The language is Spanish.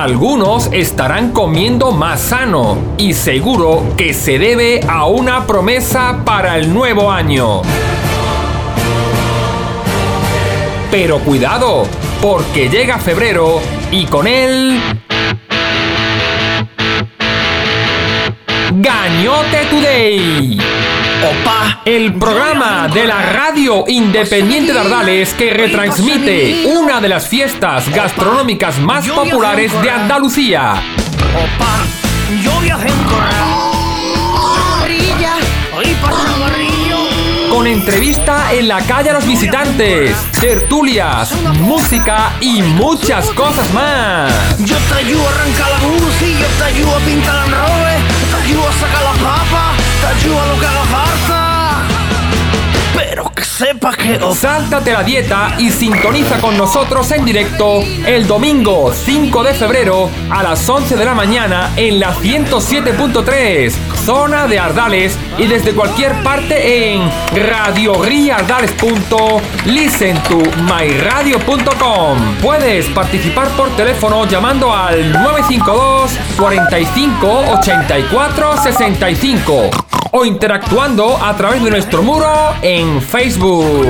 Algunos estarán comiendo más sano y seguro que se debe a una promesa para el nuevo año. Pero cuidado, porque llega febrero y con él... Gañote Today. El programa de la radio independiente de Ardales que retransmite una de las fiestas gastronómicas más populares de Andalucía. Yo viajé en. Con entrevista en la calle a los visitantes, tertulias, música y muchas cosas más. Yo te ayudo a arrancar la bici, yo te ayudo a pintar la Pero que. Sáltate la dieta y sintoniza con nosotros en directo el domingo 5 de febrero a las 11 de la mañana en la 107.3, zona de Ardales y desde cualquier parte en radioriardales.listentomyradio.com. Puedes participar por teléfono llamando al 952 45 84 65 o interactuando a través de nuestro muro en Facebook.